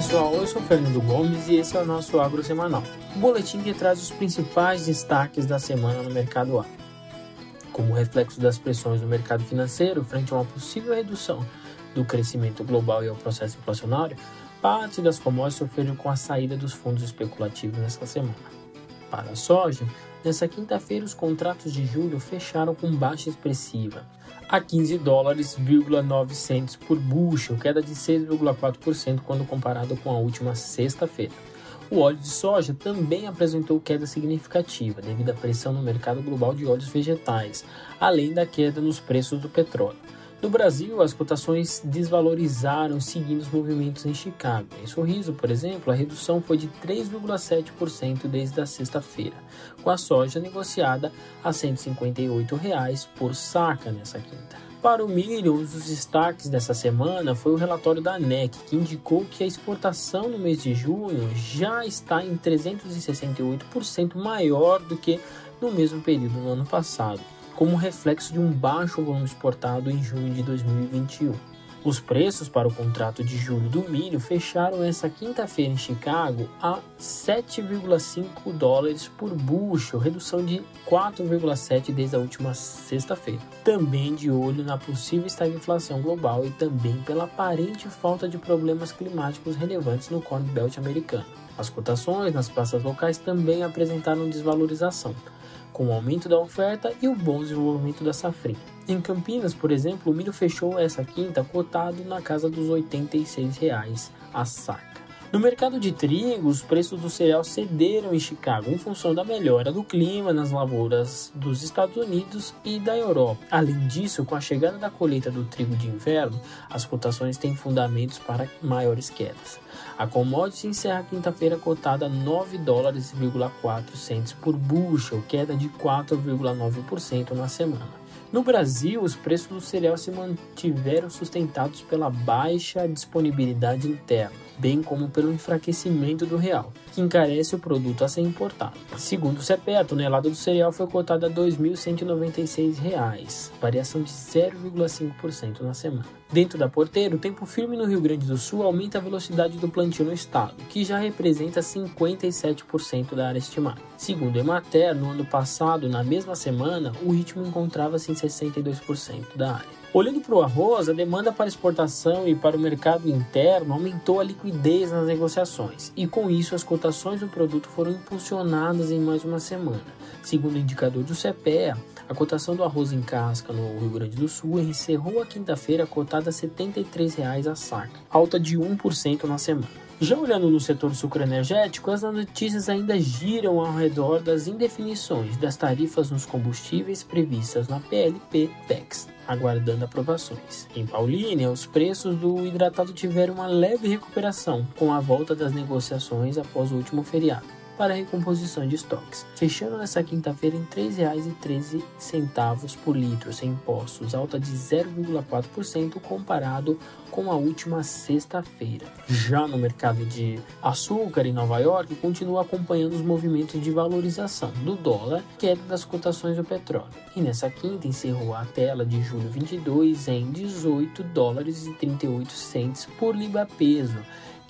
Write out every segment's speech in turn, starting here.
pessoal, eu sou Fernando Gomes e esse é o nosso Agro Semanal, o boletim que traz os principais destaques da semana no mercado agro. Como reflexo das pressões no mercado financeiro frente a uma possível redução do crescimento global e ao processo inflacionário, parte das commodities sofreram com a saída dos fundos especulativos nesta semana. Para a soja, nessa quinta-feira os contratos de julho fecharam com baixa expressiva, a 15 dólares, 9 por bushel, queda de 6,4% quando comparado com a última sexta-feira. O óleo de soja também apresentou queda significativa devido à pressão no mercado global de óleos vegetais, além da queda nos preços do petróleo. No Brasil, as cotações desvalorizaram seguindo os movimentos em Chicago. Em Sorriso, por exemplo, a redução foi de 3,7% desde a sexta-feira, com a soja negociada a 158 reais por saca nessa quinta. Para o milho, um dos destaques dessa semana foi o relatório da ANEC, que indicou que a exportação no mês de junho já está em 368% maior do que no mesmo período no ano passado como reflexo de um baixo volume exportado em junho de 2021. Os preços para o contrato de julho do milho fecharam essa quinta-feira em Chicago a 7,5 dólares por bushel, redução de 4,7 desde a última sexta-feira. Também de olho na possível estagflação global e também pela aparente falta de problemas climáticos relevantes no Corn Belt americano. As cotações nas praças locais também apresentaram desvalorização com o aumento da oferta e o bom desenvolvimento da safrinha. Em Campinas, por exemplo, o milho fechou essa quinta cotado na casa dos 86 reais a saca. No mercado de trigo, os preços do cereal cederam em Chicago em função da melhora do clima nas lavouras dos Estados Unidos e da Europa. Além disso, com a chegada da colheita do trigo de inverno, as cotações têm fundamentos para maiores quedas. A commodity encerra quinta-feira cotada a 9 dólares por bushel, queda de 4,9% na semana. No Brasil, os preços do cereal se mantiveram sustentados pela baixa disponibilidade interna, bem como pelo enfraquecimento do real, que encarece o produto a ser importado. Segundo o CPE, a tonelada do cereal foi cotada a R$ 2.196, variação de 0,5% na semana. Dentro da porteira, o tempo firme no Rio Grande do Sul aumenta a velocidade do plantio no estado, que já representa 57% da área estimada. Segundo o Emater, no ano passado, na mesma semana, o ritmo encontrava-se em 62% da área. Olhando para o arroz, a demanda para exportação e para o mercado interno aumentou a liquidez nas negociações, e com isso as cotações do produto foram impulsionadas em mais uma semana. Segundo o indicador do CPEA, a cotação do arroz em casca no Rio Grande do Sul encerrou a quinta-feira cotada a R$ 73,00 a saca, alta de 1% na semana. Já olhando no setor sucroenergético, as notícias ainda giram ao redor das indefinições das tarifas nos combustíveis previstas na PLP PEX, aguardando aprovações. Em Paulínia, os preços do hidratado tiveram uma leve recuperação com a volta das negociações após o último feriado para recomposição de estoques, fechando nesta quinta-feira em R$ 3,13 por litro sem impostos, alta de 0,4% comparado com a última sexta-feira. Já no mercado de açúcar em Nova York, continua acompanhando os movimentos de valorização do dólar, queda das cotações do petróleo. E nessa quinta encerrou a tela de julho 22 em 18 dólares e 38 centes por libra peso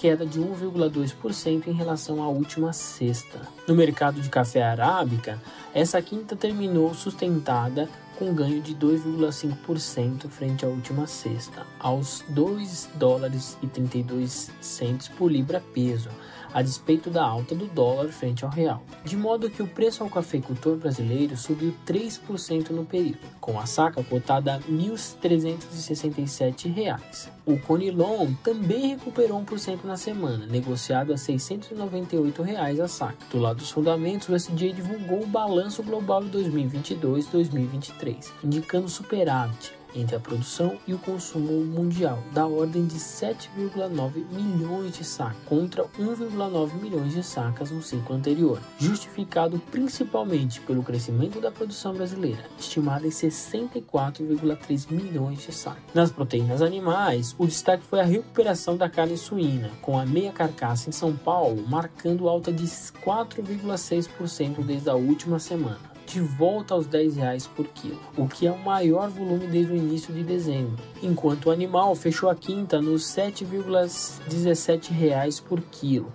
queda de 1,2% em relação à última sexta. No mercado de café arábica, essa quinta terminou sustentada com ganho de 2,5% frente à última sexta, aos 2 dólares e 32 centos por libra peso, a despeito da alta do dólar frente ao real, de modo que o preço ao cafeicultor brasileiro subiu 3% no período, com a saca cotada a R$ 1.367. O Conilon também recuperou 1% na semana, negociado a 698 reais a saca. Do lado dos fundamentos, o SDA divulgou o balanço global de 2022-2023, indicando superávit, entre a produção e o consumo mundial, da ordem de 7,9 milhões de sacas, contra 1,9 milhões de sacas no ciclo anterior, justificado principalmente pelo crescimento da produção brasileira, estimada em 64,3 milhões de sacas. Nas proteínas animais, o destaque foi a recuperação da carne suína, com a meia carcaça em São Paulo marcando alta de 4,6% desde a última semana de volta aos R$ 10 por quilo, o que é o maior volume desde o início de dezembro, enquanto o animal fechou a quinta nos R$ 7,17 por quilo,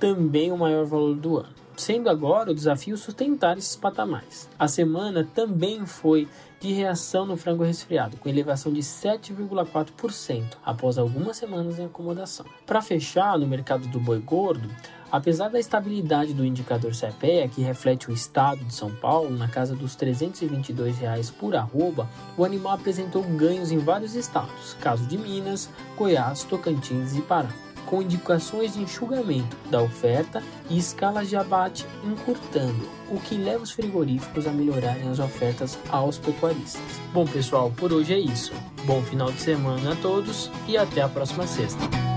também o maior valor do ano sendo agora o desafio sustentar esses patamares. A semana também foi de reação no frango resfriado, com elevação de 7,4% após algumas semanas em acomodação. Para fechar, no mercado do boi gordo, Apesar da estabilidade do indicador CPEA, que reflete o estado de São Paulo, na casa dos 322 reais por arroba, o animal apresentou ganhos em vários estados, caso de Minas, Goiás, Tocantins e Pará com indicações de enxugamento da oferta e escalas de abate encurtando, o que leva os frigoríficos a melhorarem as ofertas aos pecuaristas. Bom, pessoal, por hoje é isso. Bom final de semana a todos e até a próxima sexta.